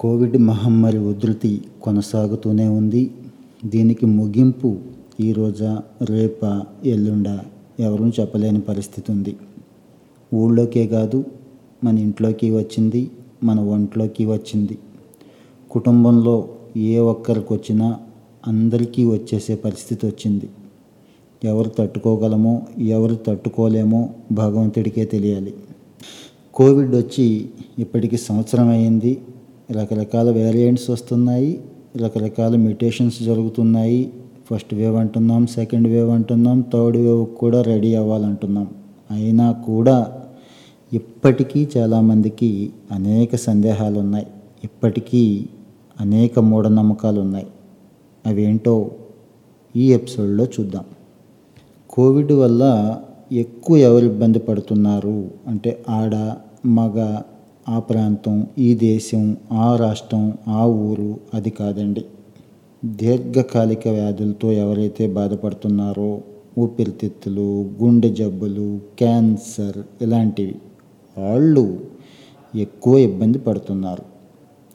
Covid మహమ్మారి ఉధృతి కొనసాగుతూనే ఉంది. దీనికి ముగింపు ఈరోజా రేపా ఎల్లుండా ఎవరూ చెప్పలేని పరిస్థితి ఉంది. ఊళ్ళోకే కాదు మన ఇంట్లోకి వచ్చింది మన ఒంట్లోకి వచ్చింది. కుటుంబంలో ఏ ఒక్కరికి వచ్చినా అందరికీ వచ్చేసే పరిస్థితి వచ్చింది. ఎవరు తట్టుకోగలమో ఎవరు తట్టుకోలేమో భగవంతుడికే తెలియాలి. కోవిడ్ వచ్చి ఇప్పటికి సంవత్సరం అయింది. రకరకాల వేరియంట్స్ వస్తున్నాయి రకరకాల మ్యూటేషన్స్ జరుగుతున్నాయి. ఫస్ట్ వేవ్ అంటున్నాం సెకండ్ వేవ్ అంటున్నాం థర్డ్ వేవ్ కూడా రెడీ అవ్వాలంటున్నాం. అయినా కూడా ఇప్పటికీ చాలామందికి అనేక సందేహాలు ఉన్నాయి ఇప్పటికీ అనేక మూఢనమ్మకాలు ఉన్నాయి అవేంటో ఈ ఎపిసోడ్లో చూద్దాం. కోవిడ్ వల్ల ఎక్కువ ఎవరు ఇబ్బంది పడుతున్నారు? అంటే ఆడ మగ ఆ ప్రాంతం ఈ దేశం ఆ రాష్ట్రం ఆ ఊరు అది కాదండి. దీర్ఘకాలిక వ్యాధులతో ఎవరైతే బాధపడుతున్నారో ఊపిరితిత్తులు గుండె జబ్బులు క్యాన్సర్ ఇలాంటివి వాళ్ళు ఎక్కువ ఇబ్బంది పడుతున్నారు.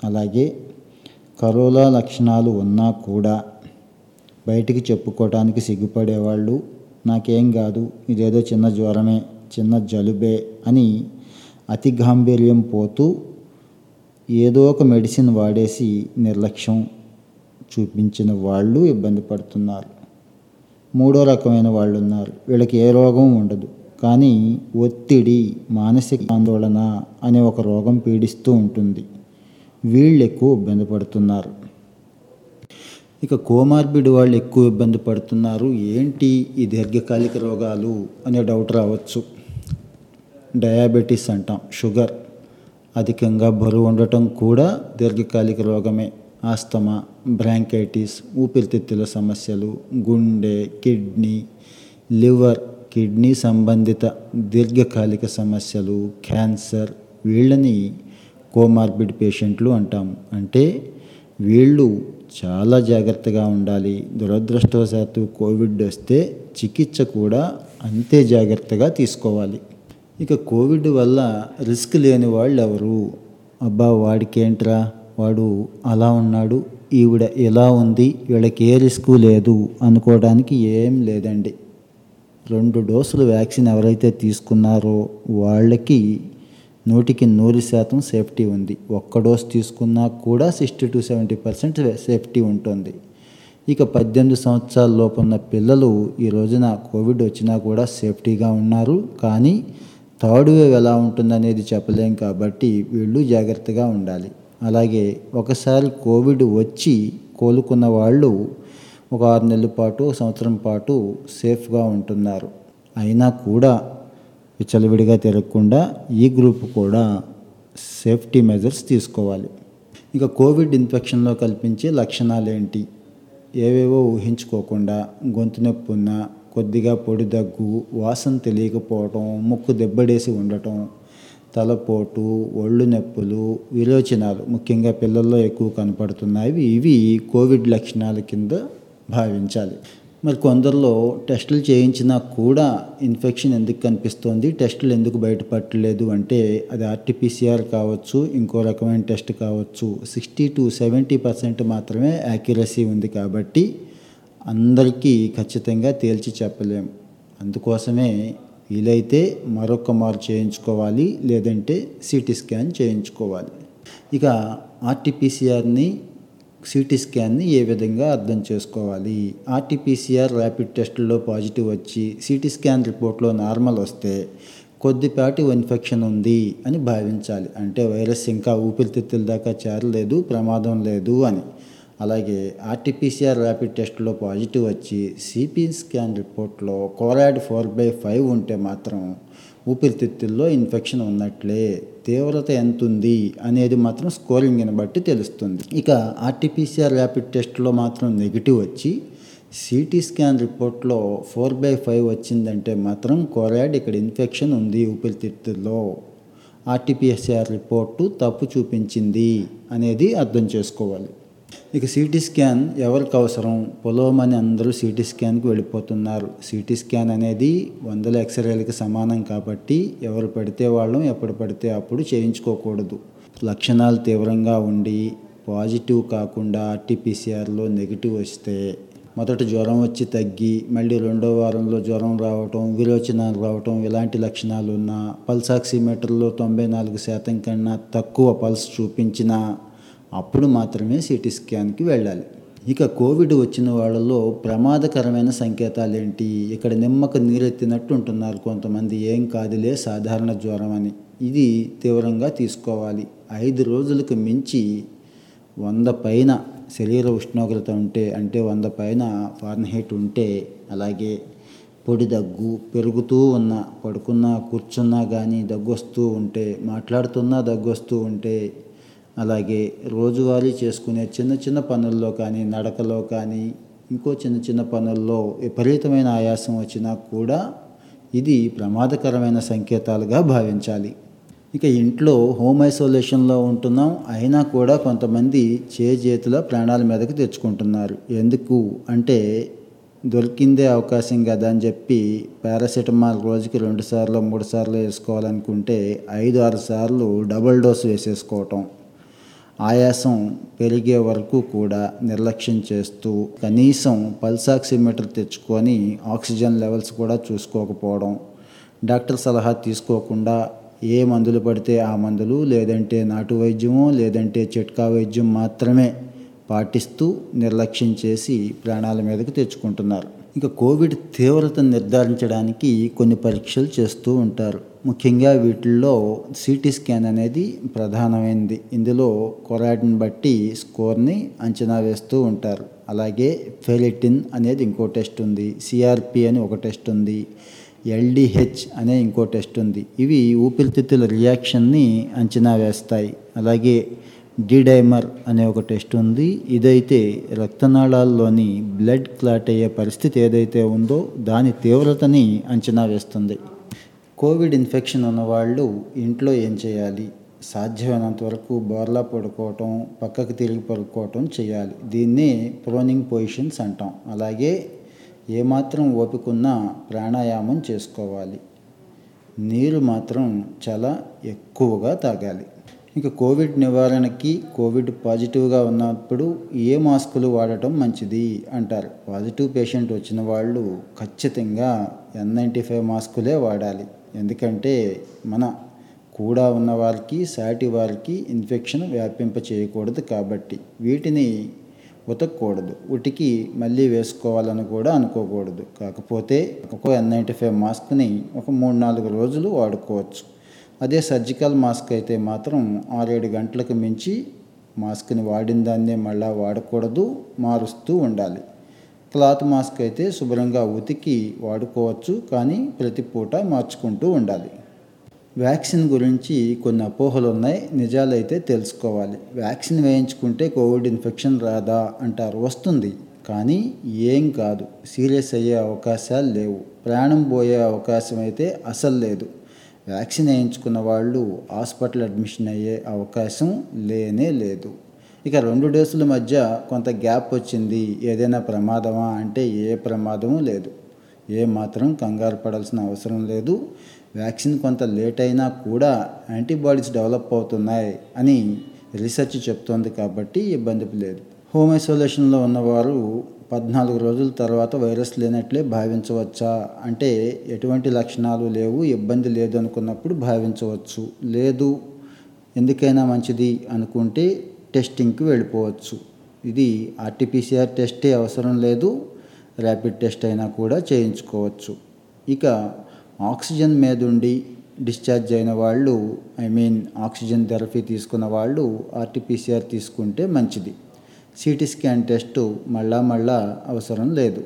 అలాగే కరోనా లక్షణాలు ఉన్నా కూడా బయటికి చెప్పుకోవడానికి సిగ్గుపడేవాళ్ళు నాకేం కాదు ఇదేదో చిన్న జ్వరమే చిన్న జలుబే అని అతి గాంభీర్యం పోతూ ఏదో ఒక మెడిసిన్ వాడేసి నిర్లక్ష్యం చూపించిన వాళ్ళు ఇబ్బంది పడుతున్నారు. మూడో రకమైన వాళ్ళు ఉన్నారు వీళ్ళకి ఏ రోగం ఉండదు. కానీ ఒత్తిడి మానసిక ఆందోళన అనే ఒక రోగం పీడిస్తూ ఉంటుంది. వీళ్ళు ఎక్కువ ఇబ్బంది పడుతున్నారు. ఇక కోమార్బిడ్ వాళ్ళు ఎక్కువ ఇబ్బంది పడుతున్నారు. ఏంటి ఈ దీర్ఘకాలిక రోగాలు అనే డౌట్ రావచ్చు. డయాబెటీస్ అంటాం షుగర్. అధికంగా బరువు ఉండటం కూడా దీర్ఘకాలిక రోగమే. ఆస్తమా బ్రాంకైటిస్ ఊపిరితిత్తుల సమస్యలు గుండె కిడ్నీ లివర్ కిడ్నీ సంబంధిత దీర్ఘకాలిక సమస్యలు క్యాన్సర్ వీళ్ళని కోమార్బిడ్ పేషెంట్లు అంటాము అంటే వీళ్ళు చాలా జాగ్రత్తగా ఉండాలి. దురదృష్టవశాత్తు కోవిడ్ వస్తే చికిత్స కూడా అంతే జాగ్రత్తగా తీసుకోవాలి. ఇక కోవిడ్ వల్ల రిస్క్ లేని వాళ్ళు ఎవరు అబ్బా వాడికేంట్రా? వాడు అలా ఉన్నాడు ఈవిడ ఎలా ఉంది వీళ్ళకి ఏ రిస్క్ లేదు అనుకోవడానికి ఏం లేదండి. రెండు డోసులు వ్యాక్సిన్ ఎవరైతే తీసుకున్నారో వాళ్ళకి నూటికి నూరు శాతం సేఫ్టీ ఉంది. ఒక్క డోస్ తీసుకున్నా కూడా sixty to seventy percent safety ఉంటుంది. ఇక పద్దెనిమిది సంవత్సరాల లోపు ఉన్న పిల్లలు ఈ రోజున కోవిడ్ వచ్చినా కూడా సేఫ్టీగా ఉన్నారు. కానీ థర్డ్ వేవ్ ఎలా ఉంటుందనేది చెప్పలేం కాబట్టి వీళ్ళు జాగ్రత్తగా ఉండాలి. అలాగే ఒకసారి కోవిడ్ వచ్చి కోలుకున్న వాళ్ళు ఒక ఆరు నెలల పాటు సంవత్సరం పాటు సేఫ్గా ఉంటున్నారు. అయినా కూడా విచ్చలవిడిగా తిరగకుండా ఈ గ్రూప్ కూడా సేఫ్టీ మెజర్స్ తీసుకోవాలి. ఇక కోవిడ్ ఇన్ఫెక్షన్లో కల్పించే లక్షణాలు ఏంటి ఏవేవో ఊహించుకోకుండా గొంతు నొప్పి ఉన్నా కొద్దిగా పొడి దగ్గు వాసన తెలియకపోవటం ముక్కు దెబ్బడేసి ఉండటం తలపోటు ఒళ్ళు నొప్పులు విరోచనాలు ముఖ్యంగా పిల్లల్లో ఎక్కువ కనపడుతున్నాయి. ఇవి కోవిడ్ లక్షణాల కింద భావించాలి. మరి కొందరిలో టెస్టులు చేయించినా కూడా ఇన్ఫెక్షన్ ఎందుకు కనిపిస్తోంది? టెస్టులు ఎందుకు బయటపట్టలేదు అంటే అది ఆర్టీపీసీఆర్ కావచ్చు ఇంకో రకమైన టెస్ట్ కావచ్చు. సిక్స్టీ టు సెవెంటీ పర్సెంట్ మాత్రమే యాక్యురసీ ఉంది కాబట్టి అందరికీ ఖచ్చితంగా తేల్చి చెప్పలేం. అందుకోసమే వీలైతే మరొక మారు చేయించుకోవాలి లేదంటే సిటీ స్కాన్ చేయించుకోవాలి. ఇక ఆర్టీపీసీఆర్ని సిటీ స్కాన్ని ఏ విధంగా అర్థం చేసుకోవాలి? ఆర్టీపీసీఆర్ ర్యాపిడ్ టెస్టుల్లో పాజిటివ్ వచ్చి సిటీ స్కాన్ రిపోర్ట్లో నార్మల్ వస్తే కొద్దిపాటి ఇన్ఫెక్షన్ ఉంది అని భావించాలి. అంటే వైరస్ ఇంకా ఊపిరితిత్తుల దాకా చేరలేదు ప్రమాదం లేదు అని. అలాగే ఆర్టీపీసీఆర్ ర్యాపిడ్ టెస్ట్లో పాజిటివ్ వచ్చి సిపి స్కాన్ రిపోర్ట్లో కోరాడ్ ఫోర్ బై ఫైవ్ ఉంటే మాత్రం ఊపిరితిత్తుల్లో ఇన్ఫెక్షన్ ఉన్నట్లే తీవ్రత ఎంత ఉంది అనేది మాత్రం స్కోరింగ్ని బట్టి తెలుస్తుంది. ఇక ఆర్టీపీసీఆర్ ర్యాపిడ్ టెస్ట్లో మాత్రం నెగిటివ్ వచ్చి సిటీ స్కాన్ రిపోర్ట్లో ఫోర్ బై ఫైవ్ వచ్చిందంటే మాత్రం కోరాడ్ ఇక్కడ ఇన్ఫెక్షన్ ఉంది ఊపిరితిత్తుల్లో. ఆర్టీపీఎస్ఆర్ రిపోర్టు తప్పు చూపించింది అనేది అర్థం చేసుకోవాలి. ఇక సిటీ స్కాన్ ఎవరికి అవసరం? పొలోమని అందరూ సిటీ స్కాన్కి వెళ్ళిపోతున్నారు. సిటీ స్కాన్ అనేది వందల ఎక్స్రేలకు సమానం కాబట్టి ఎవరు పడితే వాళ్ళం ఎప్పుడు పడితే అప్పుడు చేయించుకోకూడదు. లక్షణాలు తీవ్రంగా ఉండి పాజిటివ్ కాకుండా ఆర్టీపీసీఆర్లో నెగిటివ్ వస్తే మొదట జ్వరం వచ్చి తగ్గి మళ్ళీ రెండో వారంలో జ్వరం రావటం విరోచనాలు రావటం ఇలాంటి లక్షణాలు ఉన్న పల్స్ ఆక్సిమీటర్లో తొంభై నాలుగు శాతం కన్నా తక్కువ పల్స్ చూపించిన అప్పుడు మాత్రమే సిటీ స్కాన్కి వెళ్ళాలి. ఇక కోవిడ్ వచ్చిన వాళ్ళలో ప్రమాదకరమైన సంకేతాలు ఏంటి ఇక్కడ నిమ్మక నీరెత్తినట్టు ఉంటున్నారు కొంతమంది. ఏం కాదులే సాధారణ జ్వరం అని. ఇది తీవ్రంగా తీసుకోవాలి. ఐదు రోజులకు మించి వంద పైన శరీర ఉష్ణోగ్రత ఉంటే అంటే వంద పైన ఫారెన్హీట్ ఉంటే అలాగే పొడి దగ్గు పెరుగుతూ ఉన్న పడుకున్నా కూర్చున్నా కానీ దగ్గు వస్తూ ఉంటే మాట్లాడుతున్నా దగ్గు వస్తూ ఉంటే అలాగే రోజువారీ చేసుకునే చిన్న చిన్న పనుల్లో కానీ నడకలో కానీ ఇంకో చిన్న చిన్న పనుల్లో విపరీతమైన ఆయాసం వచ్చినా కూడా ఇది ప్రమాదకరమైన సంకేతాలుగా భావించాలి. ఇక ఇంట్లో హోమ్ ఐసోలేషన్లో ఉంటున్నాం అయినా కూడా కొంతమంది చేతుల ప్రాణాల మీదకి తెచ్చుకుంటున్నారు. ఎందుకు అంటే దొరికిందే అవకాశం కదా అని చెప్పి పారాసెటమాల్ రోజుకి రెండు సార్లు మూడు సార్లు వేసుకోవాలనుకుంటే ఐదు ఆరు సార్లు డబుల్ డోస్ వేసేసుకోవటం. ఆయాసం పెరిగే వరకు కూడా నిర్లక్ష్యం చేస్తూ కనీసం పల్స్ ఆక్సిమీటర్ తెచ్చుకొని ఆక్సిజన్ లెవెల్స్ కూడా చూసుకోకపోవడం. డాక్టర్ సలహా తీసుకోకుండా ఏ మందులు పడితే ఆ మందులు లేదంటే నాటు వైద్యమో లేదంటే చిట్కా వైద్యం మాత్రమే పాటిస్తూ నిర్లక్ష్యం చేసి ప్రాణాల మీదకు తెచ్చుకుంటున్నారు. ఇంకా కోవిడ్ తీవ్రతను నిర్ధారించడానికి కొన్ని పరీక్షలు చేస్తూ ఉంటారు. ముఖ్యంగా వీటిల్లో సిటీ స్కాన్ అనేది ప్రధానమైనది. ఇందులో కొరాటిన్ బట్టి స్కోర్ని అంచనా వేస్తూ ఉంటారు. అలాగే ఫెరిటిన్ అనేది ఇంకో టెస్ట్ ఉంది. సిఆర్పి అని ఒక టెస్ట్ ఉంది. ఎల్డిహెచ్ అనే ఇంకో టెస్ట్ ఉంది. ఇవి ఊపిరితిత్తుల రియాక్షన్ని అంచనా వేస్తాయి. అలాగే డిడైమర్ అనే ఒక టెస్ట్ ఉంది. ఇదైతే రక్తనాళాల్లోని బ్లడ్ క్లాట్ అయ్యే పరిస్థితి ఏదైతే ఉందో దాని తీవ్రతని అంచనా వేస్తుంది. కోవిడ్ ఇన్ఫెక్షన్ ఉన్నవాళ్ళు ఇంట్లో ఏం చేయాలి? సాధ్యమైనంత వరకు బోర్లా పడుకోవటం పక్కకు తిరిగి పడుకోవటం చేయాలి. దీన్నే ప్రోనింగ్ పొజిషన్స్ అంటాం. అలాగే ఏమాత్రం ఓపికన్నా ప్రాణాయామం చేసుకోవాలి. నీరు మాత్రం చాలా ఎక్కువగా తాగాలి. ఇక కోవిడ్ నివారణకి కోవిడ్ పాజిటివ్గా ఉన్నప్పుడు ఏ మాస్కులు వాడటం మంచిది? అంటారు. పాజిటివ్ పేషెంట్ వచ్చిన వాళ్ళు ఖచ్చితంగా ఎన్ నైంటీ ఫైవ్ మాస్కులే వాడాలి. ఎందుకంటే మన కూడా ఉన్న వారికి సాటి వారికి ఇన్ఫెక్షన్ వ్యాపింప చేయకూడదు కాబట్టి. వీటిని ఉతకూడదు ఉటికి మళ్ళీ వేసుకోవాలని కూడా అనుకోకూడదు. కాకపోతే ఒక ఎన్ నైంటీ ఫైవ్ మాస్క్ని ఒక మూడు నాలుగు రోజులు వాడుకోవచ్చు. అదే సర్జికల్ మాస్క్ అయితే మాత్రం ఆరేడు గంటలకు మించి మాస్క్ని వాడిన దాన్నే మళ్ళా వాడకూడదు మారుస్తూ ఉండాలి. క్లాత్ మాస్క్ అయితే శుభ్రంగా ఉతికి వాడుకోవచ్చు కానీ ప్రతి పూట మార్చుకుంటూ ఉండాలి. వ్యాక్సిన్ గురించి కొన్ని అపోహలు ఉన్నాయి నిజాలైతే తెలుసుకోవాలి. వ్యాక్సిన్ వేయించుకుంటే కోవిడ్ ఇన్ఫెక్షన్ రాదా అంటారు వస్తుంది. కానీ ఏం కాదు సీరియస్ అయ్యే అవకాశాలు లేవు. ప్రాణం పోయే అవకాశం అయితే అసలు లేదు. వ్యాక్సిన్ వేయించుకున్న వాళ్ళు హాస్పిటల్ అడ్మిషన్ అయ్యే అవకాశం లేనే లేదు. ఇక రెండు డోసుల మధ్య కొంత గ్యాప్ వచ్చింది. ఏదైనా ప్రమాదమా అంటే ఏ ప్రమాదము లేదు. ఏ మాత్రం కంగారు పడాల్సిన అవసరం లేదు. వ్యాక్సిన్ కొంత లేట్ అయినా కూడా యాంటీబాడీస్ డెవలప్ అవుతున్నాయి అని రీసెర్చ్ చెప్తోంది కాబట్టి ఇబ్బంది లేదు. హోమ్ ఐసోలేషన్లో ఉన్నవారు పద్నాలుగు రోజుల తర్వాత వైరస్ లేనట్లే భావించవచ్చా? అంటే ఎటువంటి లక్షణాలు లేవు ఇబ్బంది లేదు అనుకున్నప్పుడు భావించవచ్చు. లేదు ఎందుకైనా మంచిది అనుకుంటే టెస్టింగ్కి వెళ్ళిపోవచ్చు. ఇది ఆర్టీపీసీఆర్ టెస్టే అవసరం లేదు ర్యాపిడ్ టెస్ట్ అయినా కూడా చేయించుకోవచ్చు. ఇక ఆక్సిజన్ మీద ఉండి డిశ్చార్జ్ అయిన వాళ్ళు ఐ మీన్ ఆక్సిజన్ థెరపీ తీసుకున్న వాళ్ళు ఆర్టీపీసీఆర్ తీసుకుంటే మంచిది. సిటీ స్కాన్ టెస్టు మళ్ళా మళ్ళా అవసరం లేదు.